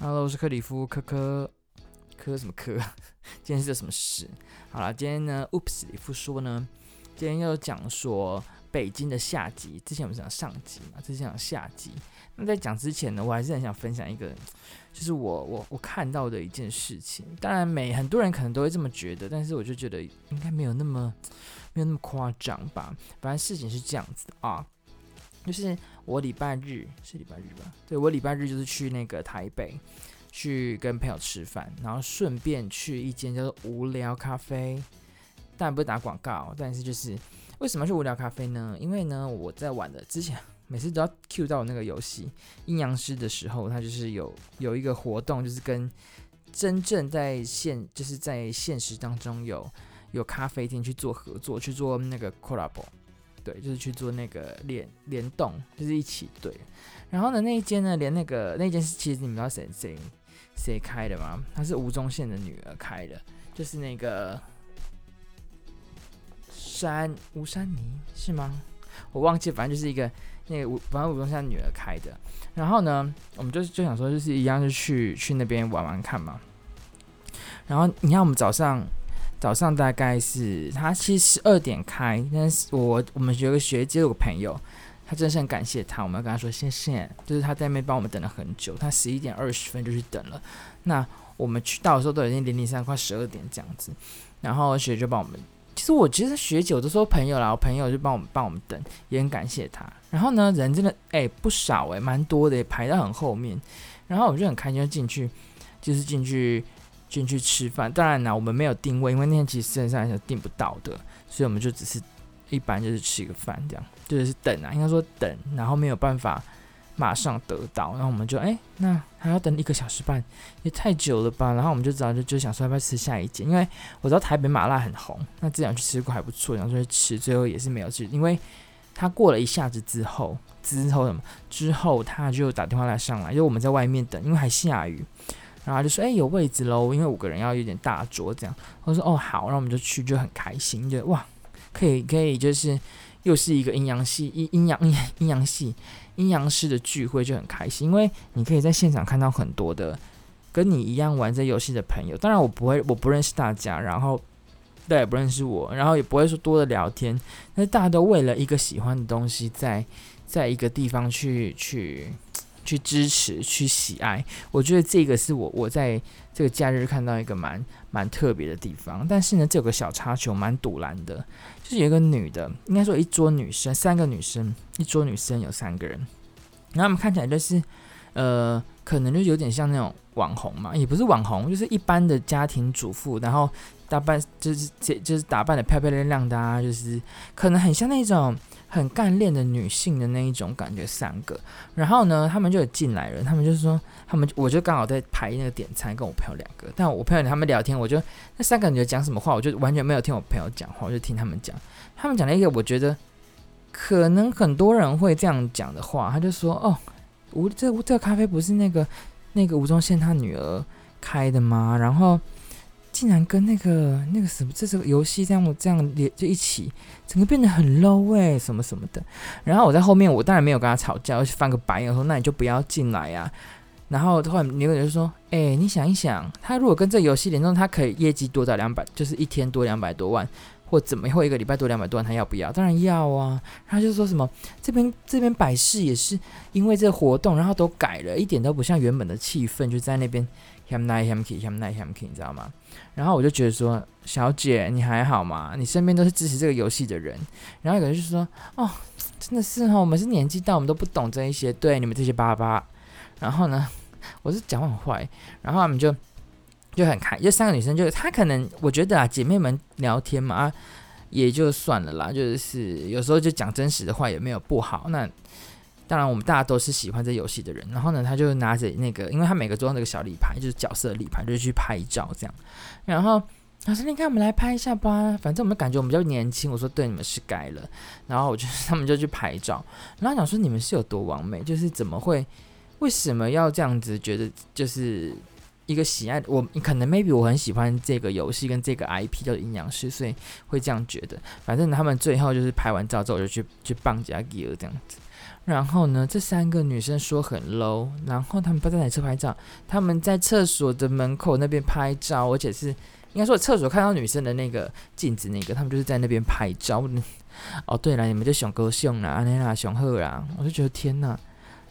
Hello，我是克里夫，科科科什么科？今天是什么事？好了，今天呢，Oops，里夫说呢，今天要讲说北京的下集。之前我们讲上集嘛，这是讲下集。那在讲之前呢，我还是很想分享一个，就是我我我看到的一件事情。当然，每很多人可能都会这么觉得，但是我就觉得应该没有那么没有那么夸张吧。反正事情是这样子的啊。就是我礼拜日是礼拜日吧？对，我礼拜日就是去那个台北，去跟朋友吃饭，然后顺便去一间叫做无聊咖啡。当然不是打广告，但是就是为什么是无聊咖啡呢？因为呢，我在玩的之前每次都要 cue 到那个游戏阴阳师的时候，它就是有有一个活动，就是跟真正在现就是在现实当中有有咖啡店去做合作，去做那个 collabor。对，就是去做那个联联动，就是一起对。然后呢，那一间呢，连那个那间是其实你们知道谁谁谁开的吗？他是吴宗宪的女儿开的，就是那个山吴珊妮是吗？我忘记，反正就是一个那个吴，反正吴宗宪女儿开的。然后呢，我们就就想说，就是一样，就去去那边玩玩看嘛。然后你看，我们早上。早上大概是他其实十二点开，但是我我们有个学姐有个朋友，他真是很感谢他，我们要跟他说谢谢，就是他在那边帮我们等了很久，他十一点二十分就去等了，那我们去到的时候都已经零零三快十二点这样子，然后学姐就帮我们，其实我觉得学姐我都说朋友啦，我朋友就帮我们帮我们等，也很感谢他，然后呢人真的哎、不少哎、蛮多的，也排到很后面，然后我就很开心就进去，就是进去。进去吃饭，当然啦，我们没有定位，因为那天其实身上是订不到的，所以我们就只是一般就是吃个饭这样，就是等啊，应该说等，然后没有办法马上得到，然后我们就哎、那还要等一个小时半，也太久了吧？然后我们就知道就就想说要不要吃下一间，因为我知道台北麻辣很红，那之前去吃过还不错，然后说吃，最后也是没有吃，因为他过了一下子之后，之后什么之后他就打电话来上来，因为我们在外面等，因为还下雨。然后就说：“哎、有位置喽，因为五个人要有点大桌这样。”我说：“哦，好。”然后我们就去，就很开心，就哇，可以可以，就是又是一个阴阳系阴阴阳 阴阳系阴阳师的聚会，就很开心，因为你可以在现场看到很多的跟你一样玩这游戏的朋友。当然，我不会，我不认识大家，然后大家也不认识我，然后也不会说多的聊天，但是大家都为了一个喜欢的东西，在在一个地方去去。去支持，去喜爱，我觉得这个是我我在这个假日看到一个蛮蛮特别的地方。但是呢，这有个小插曲，蛮堵拦的，就是有一个女的，应该说一桌女生，三个女生，一桌女生有三个人，然后他们看起来就是，呃，可能就有点像那种网红嘛，也不是网红，就是一般的家庭主妇，然后打扮就是这就是打扮的漂漂亮亮的啊，就是可能很像那种。很干练的女性的那一种感觉，三个，然后呢，他们就有进来人，他们就是说，他们我就刚好在排那个点餐，跟我朋友两个，但我朋友他们聊天，我就那三个人讲什么话，我就完全没有听我朋友讲话，我就听他们讲，他们讲了一个我觉得可能很多人会这样讲的话，他就说，哦，吴这这个咖啡不是那个那个吴宗宪他女儿开的吗？然后。竟然跟那个那个什么，这是个游戏这样这样连就一起，整个变得很 low 哎、什么什么的。然后我在后面，我当然没有跟他吵架，我就翻个白眼说：“那你就不要进来呀、”然后后来有人就说：“哎、你想一想，他如果跟这游戏联动，他可以业绩多到两百，就是一天多两百多万，或怎么，或一个礼拜多两百多万，他要不要？当然要啊。”他就说什么这边这边摆饰也是因为这活动，然后都改了一点都不像原本的气氛，就在那边。Ham night ham key ham 奈 hamkey 你知道吗？然后我就觉得说，小姐你还好吗？你身边都是支持这个游戏的人。然后有人就说，哦，真的是哦，我们是年纪大，我们都不懂这一些。对，你们这些爸爸。然后呢，我是讲话很坏。然后他们就就很开，就三个女生就她可能我觉得啊，姐妹们聊天嘛，啊，也就算了啦。就是有时候就讲真实的话也没有不好。那。当然，我们大家都是喜欢这游戏的人。然后呢，他就拿着那个，因为他每个桌上那个小立牌，就是角色立牌，就是去拍照这样。然后他说：“你看，我们来拍一下吧，反正我们感觉我们比较年轻。”我说：“对，你们是该了。”然后我就他们就去拍照。然后讲说：“你们是有多完美？就是怎么会？为什么要这样子？觉得就是一个喜爱我，可能 maybe 我很喜欢这个游戏跟这个 IP 叫阴阳师，所以会这样觉得。反正他们最后就是拍完照之后，我就去去棒加 gear 这样子。”然后呢，这三个女生说很 low，然后他们不在哪车拍照，他们在厕所的门口那边拍照，而且是应该说厕所看到女生的那个镜子那个，他们就是在那边拍照。哦，对了，你们就熊哥、熊啦，安妮啦熊赫啦，我就觉得天哪，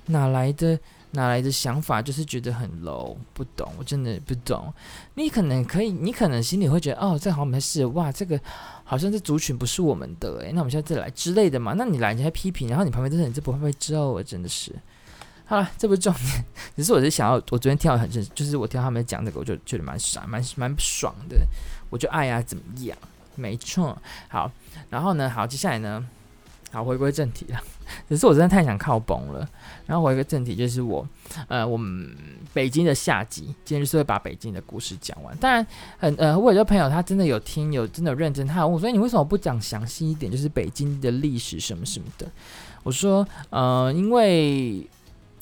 哪来的？哪来的想法，就是觉得很 low，不懂，我真的不懂。你可能可以，你可能心里会觉得，哦，这好像没事，哇，这个好像这族群不是我们的，诶，那我们现在再来之类的嘛。那你来，你还批评，然后你旁边都是人，这不会被揍啊？真的是。好了，这不重点，只是我是想要，我昨天听到很正，就是我听到他们讲这个，我就觉得蛮傻，蛮蛮不爽的。我就爱呀，怎么样？没错。好，然后呢，好，接下来呢？好，回归正题了。只是我真的太想靠崩了。然后回归正题，就是我，呃，我们北京的下集，今天就是会把北京的故事讲完。当然，很呃，我有些朋友他真的有听，有真的有认真，他问我说：“你为什么不讲详细一点，就是北京的历史什么什么的？”我说：“呃，因为。”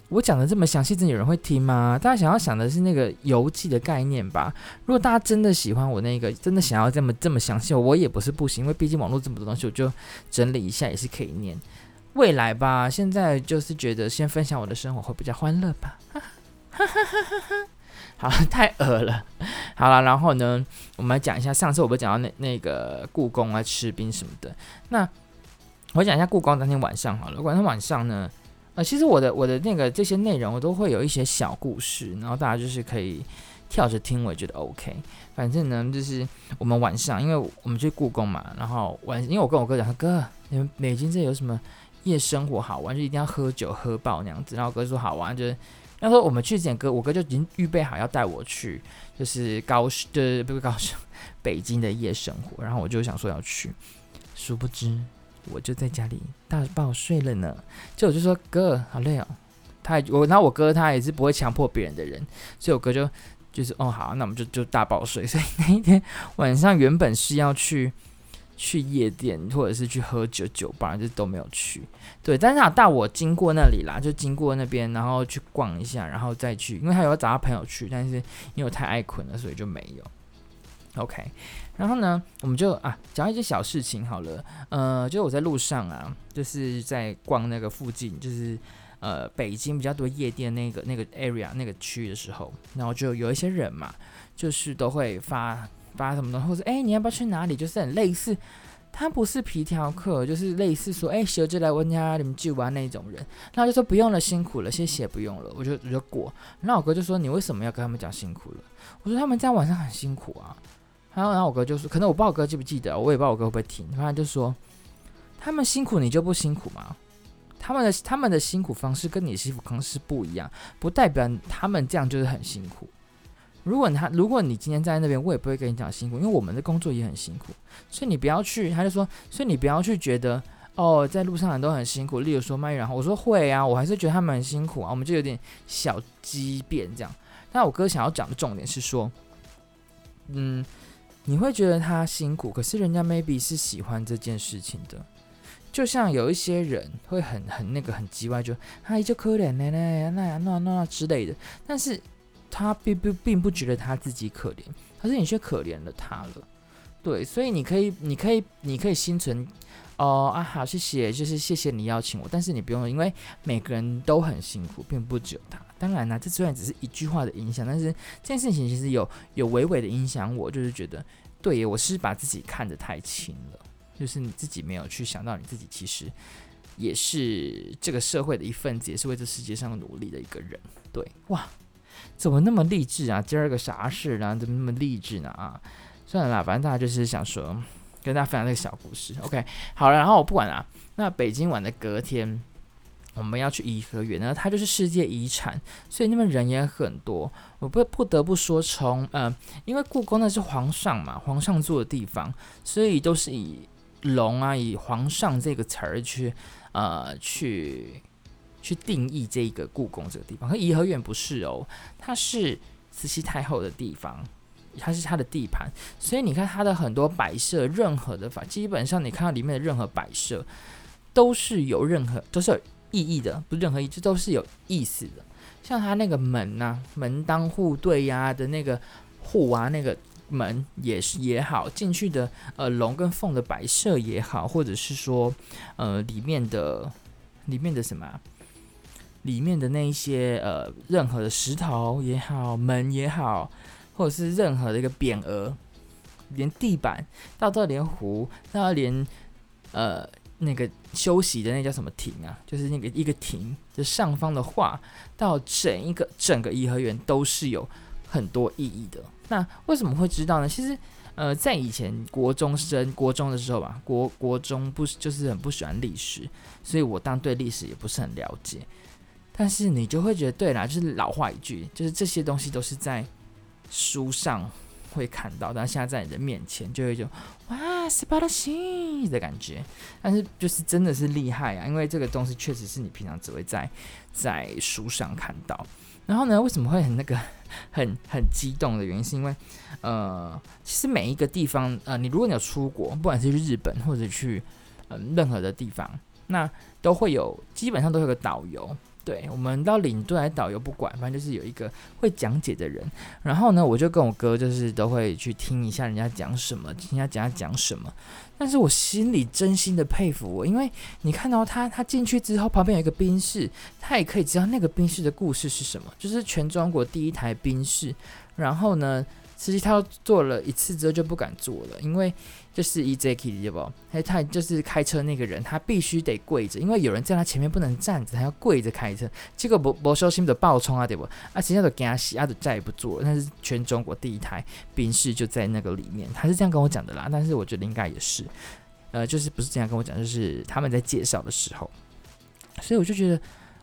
我讲的这么详细，真的有人会听吗？大家想要想的是那个游记的概念吧。如果大家真的喜欢我那个，真的想要这么这么详细，我也不是不行，因为毕竟网络这么多东西，我就整理一下也是可以念。未来吧，现在就是觉得先分享我的生活会比较欢乐吧。好，太恶了。好了，然后呢，我们来讲一下上次我不讲到那那个故宫啊、吃冰什么的。那我讲一下故宫当天晚上好了。晚上晚上呢？呃，其实我的我的那个这些内容，我都会有一些小故事，然后大家就是可以跳着听，我也觉得 OK。反正呢，就是我们晚上，因为我们去故宫嘛，然后晚，因为我跟我哥讲，哥，你们北京这有什么夜生活好玩？就一定要喝酒喝爆那样子。然后我哥说好玩，就是那时候我们去之前，哥我哥就已经预备好要带我去，就是高就是，不是高，北京的夜生活。然后我就想说要去，殊不知。我就在家里大爆睡了呢，就我就说哥好累哦，他我那我哥他也是不会强迫别人的人，所以我哥就就是哦好，那我们就就大爆睡。所以那一天晚上原本是要去去夜店或者是去喝酒酒吧，就都没有去。对，但是他带我经过那里啦，就经过那边，然后去逛一下，然后再去，因为他有要找他朋友去，但是因为我太爱困了，所以就没有。OK。然后呢，我们就啊讲一些小事情好了。呃，就我在路上啊，就是在逛那个附近，就是呃北京比较多夜店那个那个 area 那个区的时候，然后就有一些人嘛，就是都会发发什么东西，或者哎你要不要去哪里？就是很类似，他不是皮条客，就是类似说哎小姐来问下你们去玩那种人，然后就说不用了，辛苦了，谢谢，不用了，我就我就过。然后我哥就说你为什么要跟他们讲辛苦了？我说他们这样晚上很辛苦啊。然后，然后我哥就说：“可能我不知道我哥记不记得，我也不知道我哥会不会听。反正就说，他们辛苦，你就不辛苦吗？他们的他们的辛苦方式跟你的辛苦方式不一样，不代表他们这样就是很辛苦。如果他如果你今天在那边，我也不会跟你讲辛苦，因为我们的工作也很辛苦。所以你不要去。”他就说：“所以你不要去觉得哦，在路上人都很辛苦。例如说卖玉兰花，我说会啊，我还是觉得他们很辛苦啊。我们就有点小畸变这样。那我哥想要讲的重点是说，嗯。”你会觉得他辛苦，可是人家 maybe 是喜欢这件事情的，就像有一些人会很很那个很叽歪，就哎就可怜奶奶那呀那那之类的，但是他并不并不觉得他自己可怜，可是你却可怜了他了，对，所以你可以你可以你可以心存哦啊好谢谢，就是谢谢你邀请我，但是你不用，因为每个人都很辛苦，并不只有他。当然啦，这虽然只是一句话的影响，但是这件事情其实有有微微的影响我，就是觉得，对耶，我是把自己看得太轻了，就是你自己没有去想到你自己其实也是这个社会的一份子，也是为这世界上努力的一个人。对，哇，怎么那么励志啊？今儿个啥事啊？怎么那么励志呢？啊，算了啦，反正大家就是想说跟大家分享这个小故事。OK，好了，然后我不管了。那北京晚的隔天。我们要去颐和园呢，它就是世界遗产，所以那边人也很多。我不不得不说从，呃，因为故宫那是皇上嘛，皇上住的地方，所以都是以龙啊，以皇上这个词儿去呃去去定义这个故宫这个地方。可颐和园不是哦，它是慈禧太后的地方，它是它的地盘，所以你看它的很多摆设，任何的法，基本上你看到里面的任何摆设，都是有任何都是。意义的，不是任何意义，这都是有意思的。像他那个门呐、啊，门当户对呀的那个户啊，那个门也是也好，进去的呃龙跟凤的摆设也好，或者是说呃里面的里面的什么、里面的那一些呃，任何的石头也好，门也好，或者是任何的一个匾额，连地板，到这连湖，到连呃那个休息的那叫什么亭啊？就是那个一个亭的上方的画，到整一个整个颐和园都是有很多意义的。那为什么会知道呢？其实呃，在以前国中生国中的时候吧，国国中不就是很不喜欢历史，所以我当对历史也不是很了解。但是你就会觉得，对啦，就是老话一句，就是这些东西都是在书上会看到，但现在在你的面前，就会有一种哇，斯巴达西的感觉。但是就是真的是厉害啊，因为这个东西确实是你平常只会在在书上看到。然后呢，为什么会很那个很很激动的原因，是因为呃，其实每一个地方呃，你如果你有出国，不管是去日本或者去嗯、呃、任何的地方，那都会有，基本上都有个导游。对，我们到领队还导游不管，反正就是有一个会讲解的人。然后呢，我就跟我哥就是都会去听一下人家讲什么，听人家讲讲什么。但是我心里真心的佩服我，因为你看到他，他进去之后旁边有一个宾士，他也可以知道那个宾士的故事是什么，就是全中国第一台宾士。然后呢，司机他做了一次之后就不敢坐了，因为。就是 EJK 对不？他他就是开车那个人，他必须得跪着，因为有人在他前面不能站着，他要跪着开车。结果不不小心的爆冲啊，对不？啊，直接就给他洗，啊，就再也不坐了。但是全中国第一台宾士就在那个里面，他是这样跟我讲的啦。但是我觉得应该也是，呃，就是不是这样跟我讲，就是他们在介绍的时候，所以我就觉得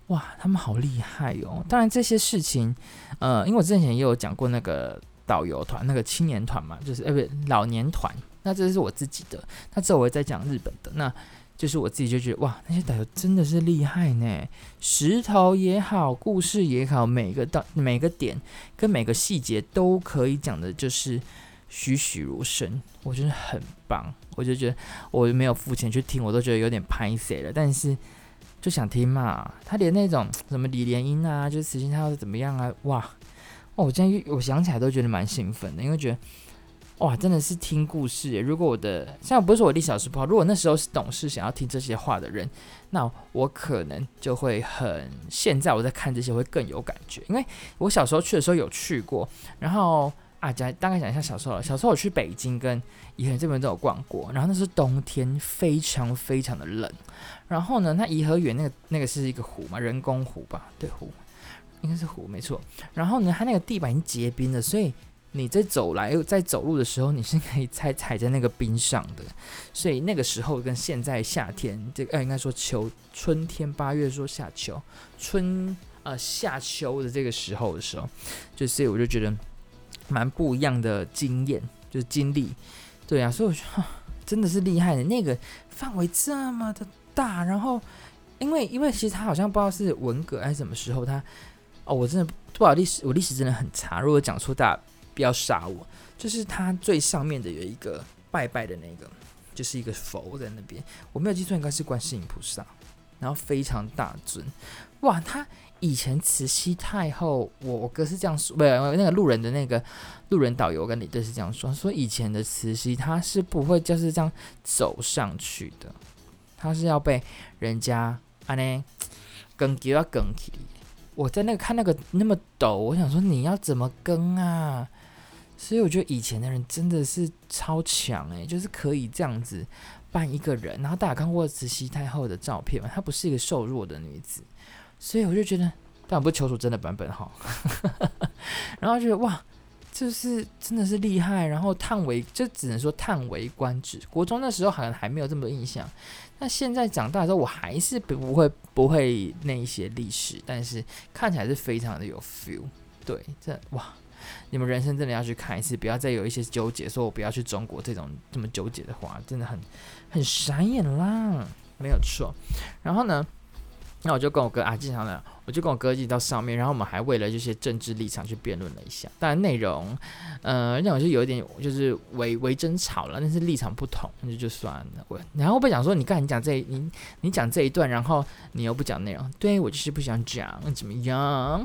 哇，他们好厉害哦。当然这些事情，呃，因为我之前也有讲过那个导游团，那个青年团嘛，就是呃不老年团。那这是我自己的，那这我也在讲日本的，那就是我自己就觉得哇，那些导游真的是厉害呢，石头也好，故事也好，每个到每个点跟每个细节都可以讲的，就是栩栩如生，我觉得很棒。我就觉得我没有付钱去听，我都觉得有点拍谢了，但是就想听嘛。他连那种什么李莲英啊，就是慈禧太后怎么样啊，哇，哦，我现在我想起来都觉得蛮兴奋的，因为觉得。哇，真的是听故事！如果我的像我不是说我历史老师不好，如果那时候是懂事想要听这些话的人，那我可能就会很现在我在看这些会更有感觉，因为我小时候去的时候有去过，然后啊讲大概讲一下小时候，小时候我去北京跟颐和园这边都有逛过，然后那是冬天，非常非常的冷，然后呢，那颐和园那个那个是一个湖嘛，人工湖吧？对，湖应该是湖没错，然后呢，它那个地板已经结冰了，所以。你在走来在走路的时候，你是可以踩踩在那个冰上的，所以那个时候跟现在夏天这个呃应该说秋春天八月说夏秋春呃夏秋的这个时候的时候，就所以我就觉得蛮不一样的经验，就是经历，对啊，所以我觉得真的是厉害的，那个范围这么的大，然后因为因为其实他好像不知道是文革还是什么时候他哦，我真的不好意思，我历史真的很差，如果讲错大家。不要杀我！就是它最上面的有一个拜拜的那个，就是一个佛在那边。我没有记错，应该是观世音菩萨，然后非常大尊。哇，他以前慈禧太后，我我哥是这样说，不，那个路人的那个路人导游跟你队是这样说，说以前的慈禧她是不会就是这样走上去的，她是要被人家啊呢 跟给要跟起。我在那个看那个那么抖，我想说你要怎么跟啊？所以我觉得以前的人真的是超强诶、就是可以这样子扮一个人。然后大家看过慈禧太后的照片嘛？她不是一个瘦弱的女子，所以我就觉得，当然不是求主真的版本哈。然后觉得哇，就是真的是厉害。然后叹为，就只能说叹为观止。国中那时候好像还没有这么多印象，那现在长大之后，我还是不会不会那一些历史，但是看起来是非常的有 feel。对，这哇。你们人生真的要去看一次，不要再有一些纠结，说我不要去中国这种这么纠结的话，真的很很闪眼啦，没有错。然后呢，那我就跟我哥啊，经常的，我就跟我哥一起到上面，然后我们还为了这些政治立场去辩论了一下。当然内容，呃，让我就有一点就是为为争吵了，但是立场不同，那就就算了。我然后不想说，你刚才你讲这你你讲这一段，然后你又不讲内容，对我就是不想讲，怎么样？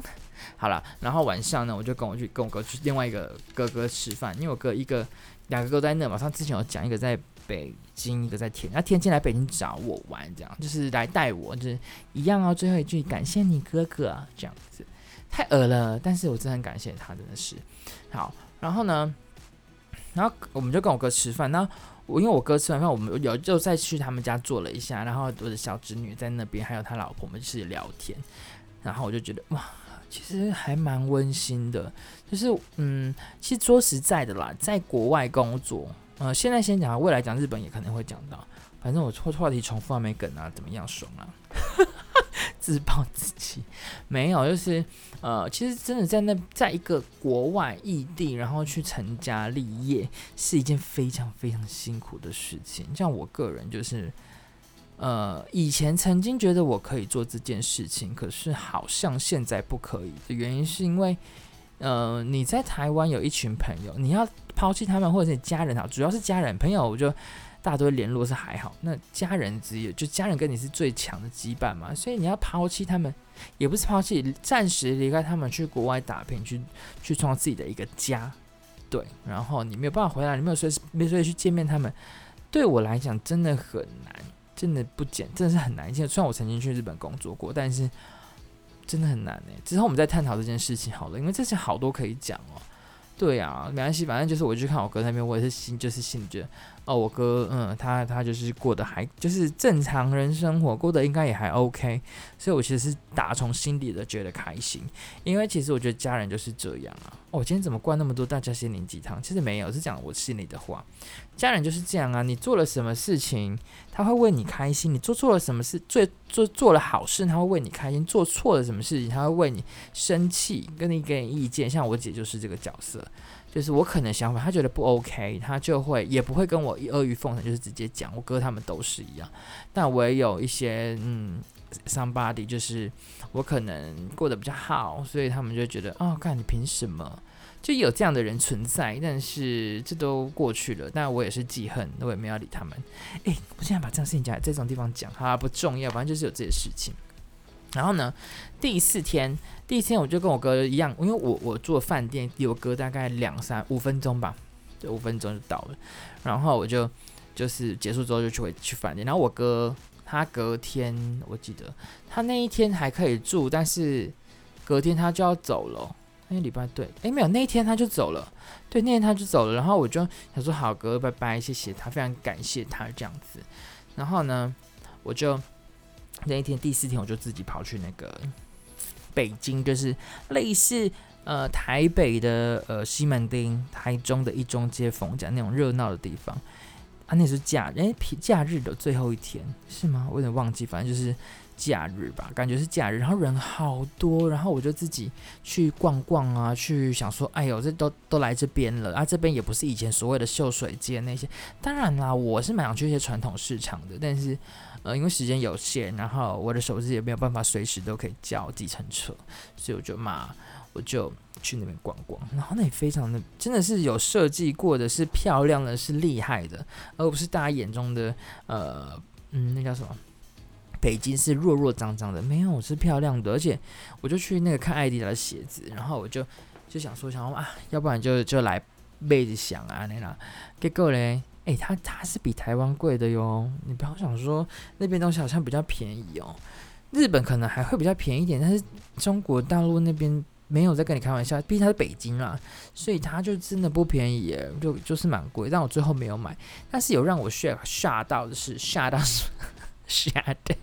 好了，然后晚上呢，我就跟我去跟我哥去另外一个哥哥吃饭，因为我哥一个两个哥在那嘛，他之前有讲一个在北京，一个在天，那天津来北京找我玩，这样就是来带我，就是一样哦。最后一句，感谢你哥哥，这样子太恶了，但是我真的很感谢他，真的是好。然后呢，然后我们就跟我哥吃饭，那我因为我哥吃完饭，我们有就再去他们家坐了一下，然后我的小侄女在那边，还有他老婆，们就是聊天，然后我就觉得哇。其实还蛮温馨的，就是嗯，其实说实在的啦，在国外工作，呃，现在先讲，未来讲日本也可能会讲到，反正我话话题重复还没梗啊，怎么样爽啊？自暴自弃，没有，就是呃，其实真的在那，在一个国外异地，然后去成家立业，是一件非常非常辛苦的事情。像我个人就是。呃，以前曾经觉得我可以做这件事情，可是好像现在不可以的原因是因为，呃，你在台湾有一群朋友，你要抛弃他们或者是家人好，主要是家人朋友，我就大多联络是还好，那家人只有就家人跟你是最强的羁绊嘛，所以你要抛弃他们，也不是抛弃，暂时离开他们去国外打拼，去去创造自己的一个家，对，然后你没有办法回来，你没有随时没随时去见面他们，对我来讲真的很难。真的不简，真的是很难。现在虽然我曾经去日本工作过，但是真的很难呢。之后我们再探讨这件事情好了，因为这些好多可以讲哦。对呀，没关系，反正就是我去看我哥那边，我也是心就是心里觉得，哦，我哥，嗯，他他就是过得还就是正常人生活，过得应该也还 OK，所以我其实是打从心底的觉得开心，因为其实我觉得家人就是这样啊。哦，我今天怎么灌那么多大家心灵鸡汤？其实没有，是讲我心里的话。家人就是这样啊，你做了什么事情，他会为你开心；你做错了什么事，做做做了好事，他会为你开心；做错了什么事情，他会为你生气，跟你给你意见。像我姐就是这个角色，就是我可能想法，他觉得不 OK，他就会也不会跟我阿谀奉承，就是直接讲。我哥他们都是一样，但我也有一些嗯，somebody，就是我可能过得比较好，所以他们就觉得哦，看你凭什么？就有这样的人存在，但是这都过去了。但我也是记恨，我也没有理他们。诶，我现在把这样事情讲在这种地方讲，哈，不重要，反正就是有这些事情。然后呢，第四天，第四天我就跟我哥一样，因为我我住饭店离我哥大概两三五分钟吧，对，五分钟就到了。然后我就就是结束之后就去回去饭店。然后我哥他隔天我记得他那一天还可以住，但是隔天他就要走了。那个礼拜对，诶，没有，那一天他就走了，对，那天他就走了，然后我就想说好哥，拜拜，谢谢他，非常感谢他这样子，然后呢，我就那一天第四天我就自己跑去那个北京，就是类似呃台北的呃西门町、台中的一中街、逢甲那种热闹的地方，啊，那是假诶，假日的最后一天是吗？我有点忘记，反正就是。假日吧，感觉是假日，然后人好多，然后我就自己去逛逛啊，去想说，哎呦，这都都来这边了啊，这边也不是以前所谓的秀水街那些。当然啦，我是蛮想去一些传统市场的，但是呃，因为时间有限，然后我的手机也没有办法随时都可以叫计程车，所以我就嘛，我就去那边逛逛。然后那里非常的，真的是有设计过的，是漂亮的，是厉害的，而不是大家眼中的呃，嗯，那叫什么？北京是弱弱脏脏的，没有，是漂亮的，而且我就去那个看爱迪达的鞋子，然后我就就想说，想说啊，要不然就就来背着想啊，那啦，结果嘞，哎、欸，它它是比台湾贵的哟，你不要想说那边东西好像比较便宜哦，日本可能还会比较便宜一点，但是中国大陆那边没有在跟你开玩笑，毕竟它是北京啊，所以它就真的不便宜耶，就就是蛮贵，但我最后没有买，但是有让我吓吓到的是吓到。吓到，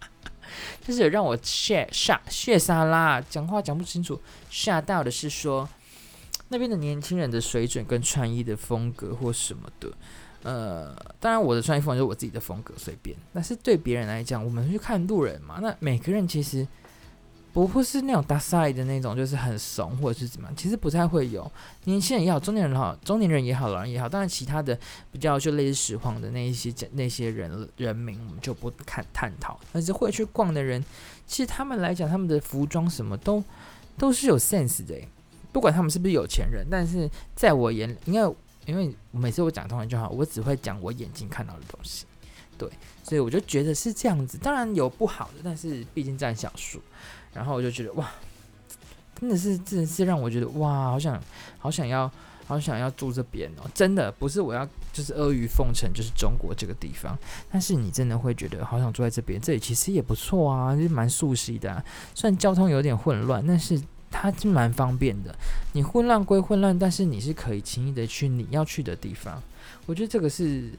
就是有让我吓吓血沙拉，讲话讲不清楚。吓到的是说，那边的年轻人的水准跟穿衣的风格或什么的，呃，当然我的穿衣风格是我自己的风格，随便。但是对别人来讲，我们去看路人嘛，那每个人其实。不会是那种大赛的那种，就是很怂或者是怎么样，其实不太会有。年轻人也好，中年人好，中年人也好，老人也好，当然其他的比较就类似拾荒的那一些那些人人名，我们就不看探讨。但是会去逛的人，其实他们来讲，他们的服装什么都都是有 sense 的，不管他们是不是有钱人，但是在我眼里，因为因为每次我讲同样就好，我只会讲我眼睛看到的东西，对，所以我就觉得是这样子。当然有不好的，但是毕竟占小数。然后我就觉得哇，真的是真的是让我觉得哇，好想好想要好想要住这边哦，真的不是我要就是阿谀奉承，就是中国这个地方，但是你真的会觉得好想住在这边，这里其实也不错啊，就蛮熟悉的啊，虽然交通有点混乱，但是它是蛮方便的。你混乱归混乱，但是你是可以轻易的去你要去的地方。我觉得这个是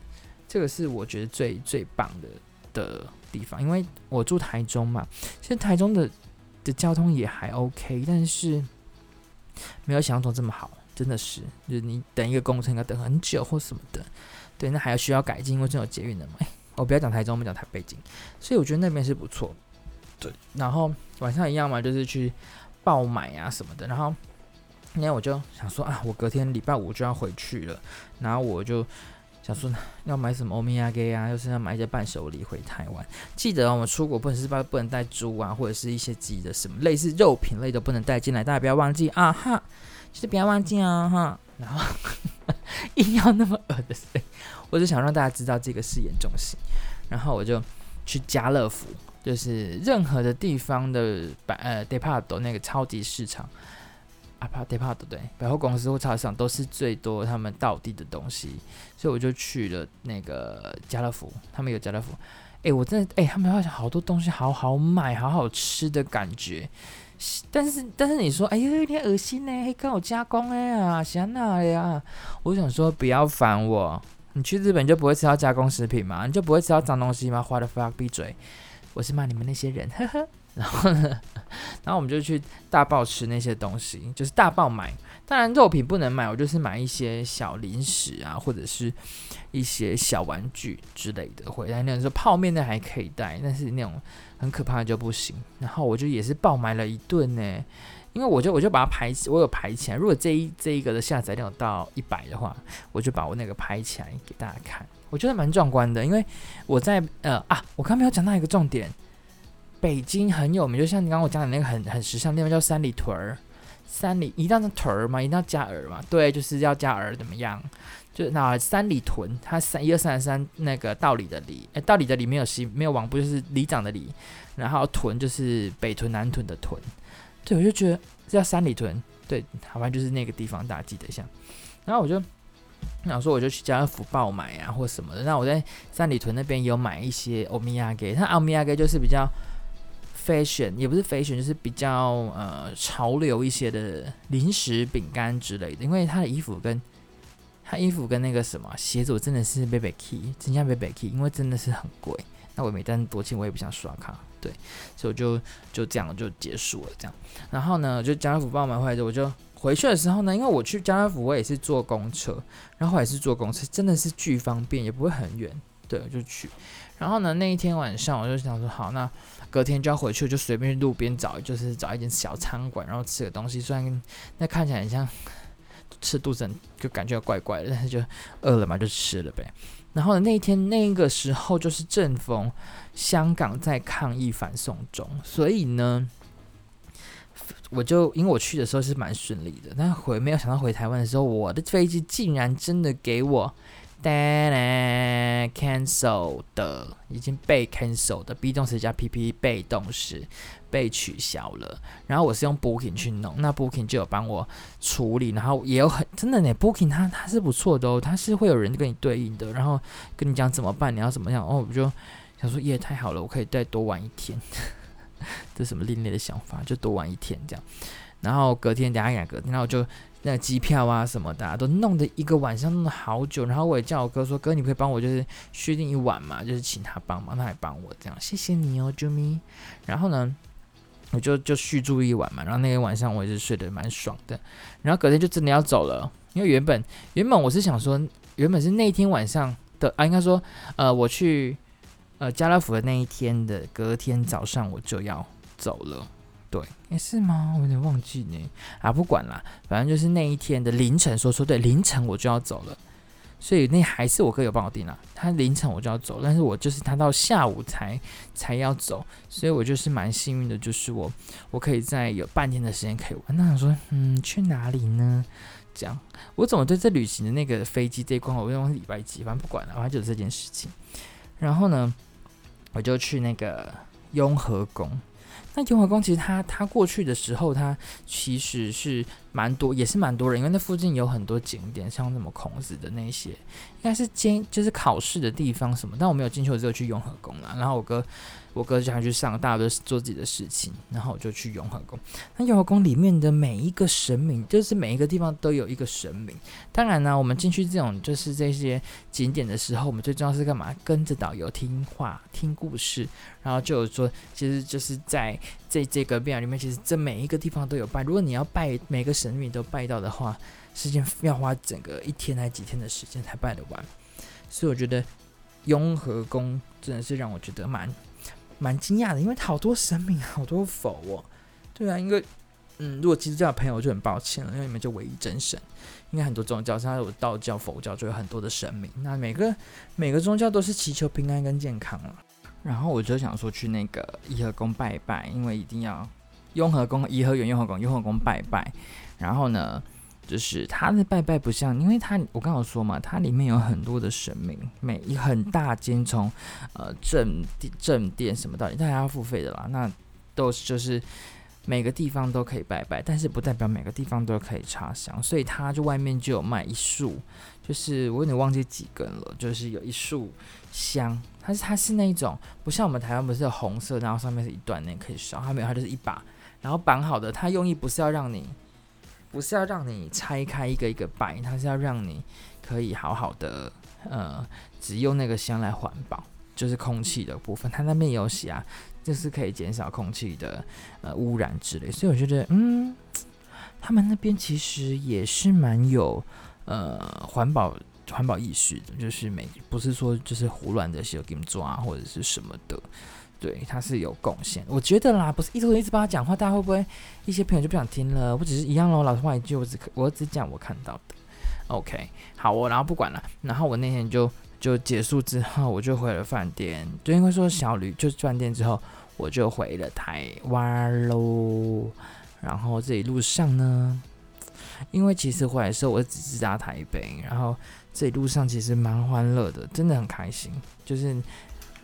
这个是我觉得最最棒的的地方，因为我住台中嘛，其实台中的的交通也还 OK，但是没有想象中这么好。真的是，就是你等一个公车应该等很久或什么的，对，那还要需要改进，因为这有捷运的嘛。我不要讲台中，我们讲台北京，所以我觉得那边是不错。对，然后晚上一样嘛，就是去爆买啊什么的。然后那天我就想说啊，我隔天礼拜五就要回去了，然后我就想说 要买什么欧米亚给啊，又是要买一些伴手礼回台湾。记得我们出国不能是不不能带猪啊，或者是一些鸡的什么类似肉品类都不能带进来，大家不要忘记啊哈。就是不要忘记啊哈，然后硬要那么恶的声音，我就想让大家知道这个是严重性。然后我就去家乐福，就是任何的地方的百呃 d e p a r t 那个超级市场啊，不 Department 对百货公司或超市都是最多他们道地的东西，所以我就去了那个家乐福，他们有家乐福，哎，我真的哎，他们好像好多东西好好买，好好吃的感觉。但是但是你说，哎呦，有点恶心呢，还跟我加工哎呀，想哪呀？我想说，不要烦我。你去日本就不会吃到加工食品吗？你就不会吃到脏东西吗？What the fuck，闭嘴！我是骂你们那些人，呵呵。然后呢，然后我们就去大爆吃那些东西，就是大爆买。当然肉品不能买，我就是买一些小零食啊，或者是一些小玩具之类的回来。那种说泡面的还可以带，但是那种很可怕的就不行。然后我就也是爆买了一顿呢，因为我就我就把它排，我有排起来。如果这一这一个的下载量到一百的话，我就把我那个排起来给大家看。我觉得蛮壮观的，因为我在呃啊，我刚没有讲到一个重点，北京很有名，就像你刚刚我讲的那个很很时尚的地方叫三里屯儿。三里一定要是屯儿嘛，一定要加儿嘛，对，就是要加儿，怎么样？就那三里屯，它三一二三三那个道理的里，哎，道理的里没有西，没有王不就是里长的里，然后屯就是北屯南屯的屯，对，我就觉得叫三里屯，对，好像就是那个地方，大家记得一下。然后我就想说，我就去家乐福爆买啊，或什么的。那我在三里屯那边有买一些欧米亚给，它欧米亚给就是比较。Fashion 也不是 fashion，就是比较呃潮流一些的零食、饼干之类的。因为他的衣服跟他衣服跟那个什么鞋子，我真的是 baby key，真像背背 key，因为真的是很贵。那我没带多钱，我也不想刷卡，对，所以我就就这样就结束了这样。然后呢，就家乐福帮我买回来之后，我就回去的时候呢，因为我去家乐福，我也是坐公车，然后也是坐公车，真的是巨方便，也不会很远，对，我就去。然后呢，那一天晚上我就想说，好，那。隔天就要回去，就随便路边找，就是找一间小餐馆，然后吃个东西。虽然那看起来很像吃肚子，就感觉怪怪的，但是就饿了嘛，就吃了呗。然后那一天那个时候就是正逢香港在抗议反送中，所以呢，我就因为我去的时候是蛮顺利的，但回没有想到回台湾的时候，我的飞机竟然真的给我。Cancel 的已经被 cancel 的 be 动词加 pp 被动式被取消了，然后我是用 booking 去弄，那 booking 就有帮我处理，然后也有很真的呢，booking 它它是不错的哦，它是会有人跟你对应的，然后跟你讲怎么办，你要怎么样哦，我就想说耶太好了，我可以再多玩一天，这什么另类的想法，就多玩一天这样，然后隔天等下两个，然后就。那机票啊什么的啊，都弄得一个晚上弄了好久，然后我也叫我哥说：“哥，你可以帮我就是续订一晚嘛，就是请他帮忙，他还帮我这样，谢谢你哦，Jimmy。”然后呢，我就就续住一晚嘛，然后那天晚上我也是睡得蛮爽的。然后隔天就真的要走了，因为原本原本我是想说，原本是那天晚上的啊，应该说呃，我去呃家乐福的那一天的隔天早上我就要走了。对，诶，是吗？我有点忘记呢。啊，不管啦，反正就是那一天的凌晨，说说对，凌晨我就要走了。所以那还是我哥有帮我订啦。他凌晨我就要走，但是我就是他到下午才才要走，所以我就是蛮幸运的，就是我我可以在有半天的时间可以玩。那想说，嗯，去哪里呢？这样，我怎么对这旅行的那个飞机这一关，我用礼拜几？反正不管了，反正就是这件事情。然后呢，我就去那个雍和宫。那雍和宫其实它它过去的时候，它其实是蛮多，也是蛮多人，因为那附近有很多景点，像什么孔子的那些，应该是经就是考试的地方什么。但我没有进去，我只有去雍和宫了。然后我哥。我哥就想去上，大家都做自己的事情，然后我就去雍和宫。那雍和宫里面的每一个神明，就是每一个地方都有一个神明。当然呢，我们进去这种就是这些景点的时候，我们最重要是干嘛？跟着导游听话、听故事。然后就有说，其实就是在这这个庙里面，其实这每一个地方都有拜。如果你要拜每个神明都拜到的话，时间要花整个一天还几天的时间才拜得完。所以我觉得雍和宫真的是让我觉得蛮。蛮惊讶的，因为好多神明，好多佛哦。对啊，因为嗯，如果基督教的朋友就很抱歉了，因为你们就唯一真神。应该很多宗教，像有道教、佛教，就有很多的神明。那每个每个宗教都是祈求平安跟健康了。然后我就想说去那个颐和宫拜拜，因为一定要雍和宫、颐和园、雍和宫、雍和宫拜拜。然后呢？就是他的拜拜不像，因为他我刚刚说嘛，它里面有很多的神明，每一很大间从呃正正殿什么到底，大家要付费的啦。那都是就是每个地方都可以拜拜，但是不代表每个地方都可以插香，所以他就外面就有卖一束，就是我有点忘记几根了，就是有一束香，它是它是那一种不像我们台湾不是有红色，然后上面是一段那可以烧，它没有，它就是一把，然后绑好的，它用意不是要让你。不是要让你拆开一个一个拜，它是要让你可以好好的，呃，只用那个香来环保，就是空气的部分。它那边有写啊，就是可以减少空气的呃污染之类。所以我觉得，嗯，他们那边其实也是蛮有呃环保环保意识的，就是每不是说就是胡乱的写给你们做啊或者是什么的。对，他是有贡献。我觉得啦，不是一直一直帮他讲话，大家会不会一些朋友就不想听了？我只是一样喽，老实话一句，我只我只讲我看到的。OK，好，我然后不管了。然后我那天就就结束之后，我就回了饭店。就因为说小旅就饭店之后，我就回了台湾喽。然后这一路上呢，因为其实回来的时候我只是在台北，然后这一路上其实蛮欢乐的，真的很开心，就是。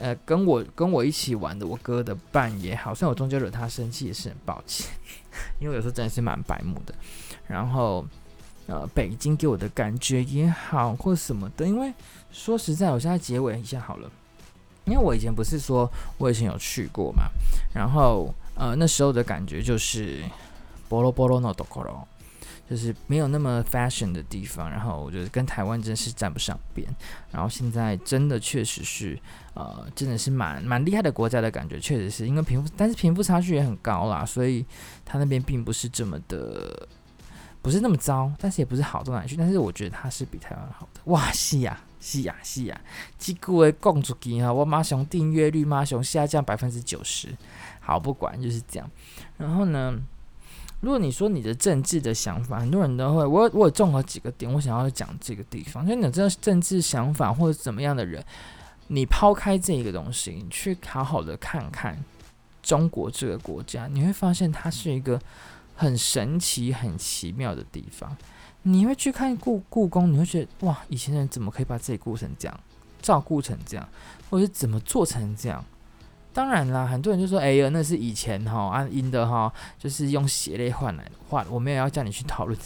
呃，跟我跟我一起玩的我哥的伴也好，虽然我中间惹他生气也是很抱歉，因为有时候真的是蛮白目的。然后，呃，北京给我的感觉也好，或什么的，因为说实在，我现在结尾一下好了，因为我以前不是说我以前有去过嘛，然后呃那时候的感觉就是波罗波罗诺多可罗。就是没有那么 fashion 的地方，然后我觉得跟台湾真是沾不上边。然后现在真的确实是，呃，真的是蛮蛮厉害的国家的感觉，确实是因为贫富，但是贫富差距也很高啦，所以他那边并不是这么的，不是那么糟，但是也不是好到哪去。但是我觉得他是比台湾好的。哇，是呀，是呀，是呀，这句话讲出去哈，我马上订阅率马上下降百分之九十。好，不管就是这样。然后呢？如果你说你的政治的想法，很多人都会，我我有综合几个点，我想要讲这个地方，就你这政治想法或者怎么样的人，你抛开这个东西，你去好好的看看中国这个国家，你会发现它是一个很神奇、很奇妙的地方。你会去看故故宫，你会觉得哇，以前人怎么可以把自己顾成这样，照顾成这样，或者是怎么做成这样？当然啦，很多人就说：“哎呀，那是以前哈按阴的哈，就是用血泪换来的话，我没有要叫你去讨论，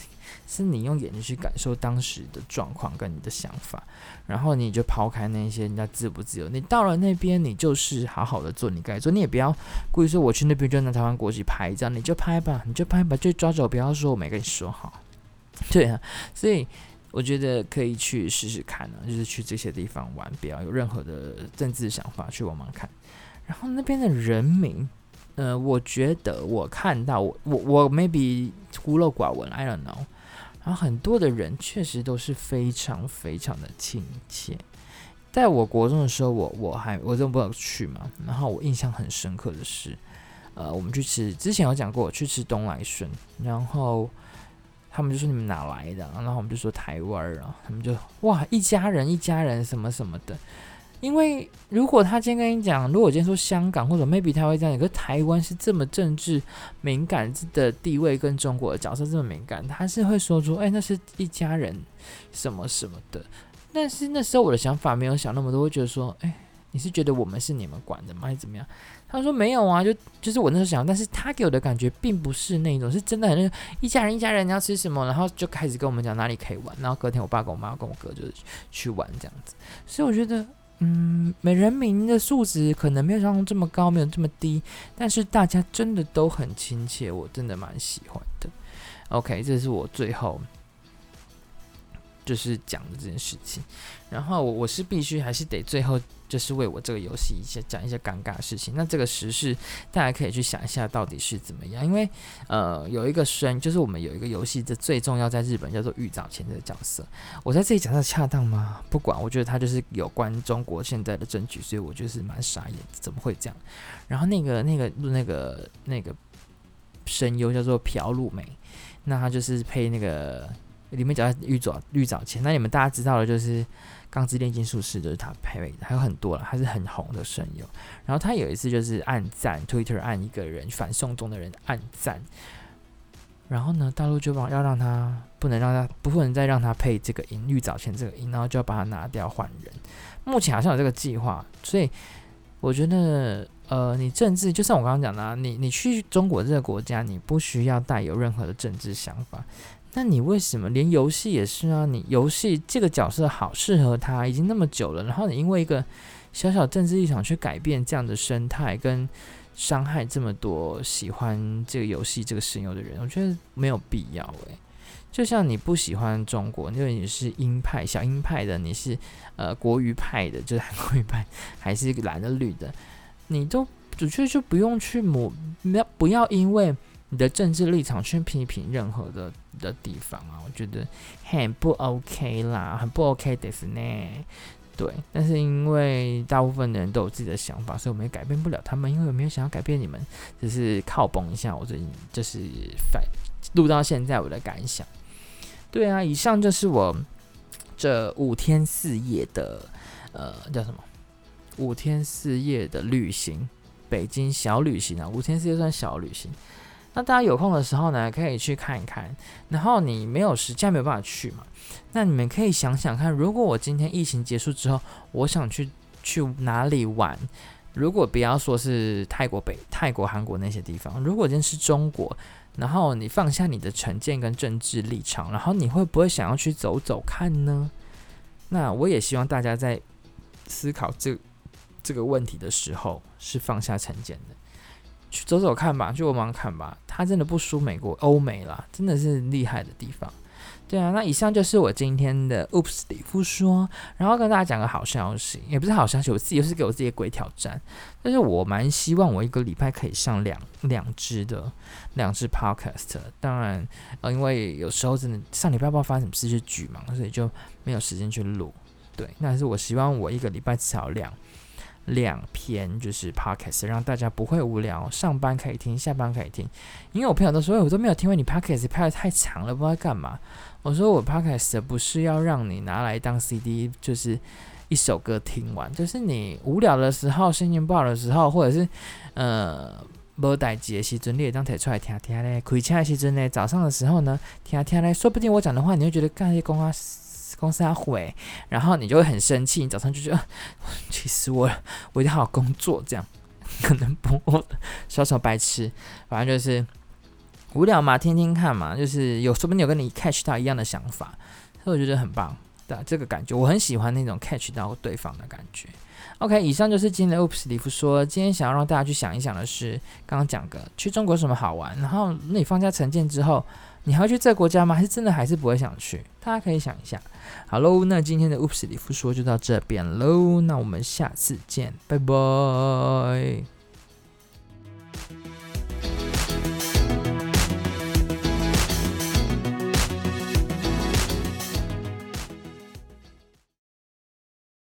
是你用眼睛去感受当时的状况跟你的想法，然后你就抛开那些人家自不自由，你到了那边，你就是好好的做你该做，你也不要故意说我去那边就拿台湾国旗拍一张，你就拍吧，你就拍吧，就抓走，不要说我没跟你说好。对啊，所以我觉得可以去试试看呢，就是去这些地方玩，不要有任何的政治想法，去玩玩看。”然后那边的人民，呃，我觉得我看到我我我 maybe 孤陋寡闻，I don't know。然后很多的人确实都是非常非常的亲切。在我国中的时候，我我还我都不知道去嘛。然后我印象很深刻的是，呃，我们去吃之前有讲过，去吃东来顺，然后他们就说你们哪来的？然后我们就说台湾啊，他们就哇一家人一家人什么什么的。因为如果他今天跟你讲，如果我今天说香港或者 maybe 他会这样，可是台湾是这么政治敏感的地位，跟中国的角色这么敏感，他是会说出，哎，那是一家人什么什么的。但是那时候我的想法没有想那么多，会觉得说，哎，你是觉得我们是你们管的吗？还是怎么样？他说没有啊，就就是我那时候想，但是他给我的感觉并不是那种，是真的很一家人一家人你要吃什么，然后就开始跟我们讲哪里可以玩，然后隔天我爸跟我妈跟我哥就是去玩这样子，所以我觉得，嗯，美人名的数值可能没有像这么高，没有这么低，但是大家真的都很亲切，我真的蛮喜欢的。OK，这是我最后。就是讲的这件事情，然后我我是必须还是得最后就是为我这个游戏一些讲一些尴尬的事情。那这个时事大家可以去想一下到底是怎么样，因为呃有一个声就是我们有一个游戏的最重要在日本叫做玉藻前这个角色，我在这里讲的恰当吗？不管，我觉得他就是有关中国现在的证据，所以我就是蛮傻眼，怎么会这样？然后那个那个那个那个声优叫做朴璐美，那他就是配那个。里面讲到玉藻玉藻前，那你们大家知道的就是《钢之炼金术师》，就是他配的，还有很多了，他是很红的声优。然后他有一次就是按赞，Twitter 按一个人反送中的人按赞，然后呢，大陆就帮要让他不能让他不能再让他配这个音玉藻前这个音，然后就要把他拿掉换人。目前好像有这个计划，所以我觉得呃，你政治就像我刚刚讲的，你你去中国这个国家，你不需要带有任何的政治想法。那你为什么连游戏也是啊？你游戏这个角色好适合他，已经那么久了，然后你因为一个小小政治立场去改变这样的生态，跟伤害这么多喜欢这个游戏这个声优的人，我觉得没有必要诶。就像你不喜欢中国，因为你是鹰派、小鹰派的，你是呃国语派的，就是韩国语派，还是蓝的绿的，你都准确就不用去抹，不要不要因为。你的政治立场去批评任何的的地方啊，我觉得很不 OK 啦，很不 OK 的是呢。对，但是因为大部分的人都有自己的想法，所以我们也改变不了他们。因为我没有想要改变你们，只是靠崩一下。我最近就是反录到现在我的感想。对啊，以上就是我这五天四夜的呃叫什么？五天四夜的旅行，北京小旅行啊，五天四夜算小旅行。那大家有空的时候呢，可以去看一看。然后你没有时间，没有办法去嘛？那你们可以想想看，如果我今天疫情结束之后，我想去去哪里玩？如果不要说是泰国北、泰国、韩国那些地方，如果今天是中国，然后你放下你的成见跟政治立场，然后你会不会想要去走走看呢？那我也希望大家在思考这这个问题的时候，是放下成见的。去走走看吧，去玩玩看吧。他真的不输美国、欧美啦，真的是厉害的地方。对啊，那以上就是我今天的 Oops 里夫说，然后跟大家讲个好消息，也不是好消息，我自己又是给我自己鬼挑战。但是我蛮希望我一个礼拜可以上两两支的两支 Podcast。当然，呃，因为有时候真的上礼拜不知道发生什么事就举嘛，所以就没有时间去录。对，但是我希望我一个礼拜至少两。两篇就是 podcast，让大家不会无聊，上班可以听，下班可以听。因为我朋友都说，我都没有听过你 podcast 拍的太长了，不知道干嘛。我说我 podcast 不是要让你拿来当 CD，就是一首歌听完，就是你无聊的时候、心情不好的时候，或者是呃没代志的时阵，你也当提出来听听咧。开车的时阵咧，早上的时候呢，听听咧，说不定我讲的话，你会觉得干些公啊。公司要回，然后你就会很生气。你早上就觉得，其实我了我一定要好好工作，这样 可能不小小白痴，反正就是无聊嘛，听听看嘛，就是有说不定有跟你 catch 到一样的想法，所以我觉得很棒的这个感觉，我很喜欢那种 catch 到对方的感觉。OK，以上就是今天的 Oops 里夫说，今天想要让大家去想一想的是，刚刚讲个去中国什么好玩，然后那你放假成见之后。你还要去这个国家吗？还是真的还是不会想去？大家可以想一下。好喽，那今天的 Oops 里夫说就到这边喽。那我们下次见，拜拜。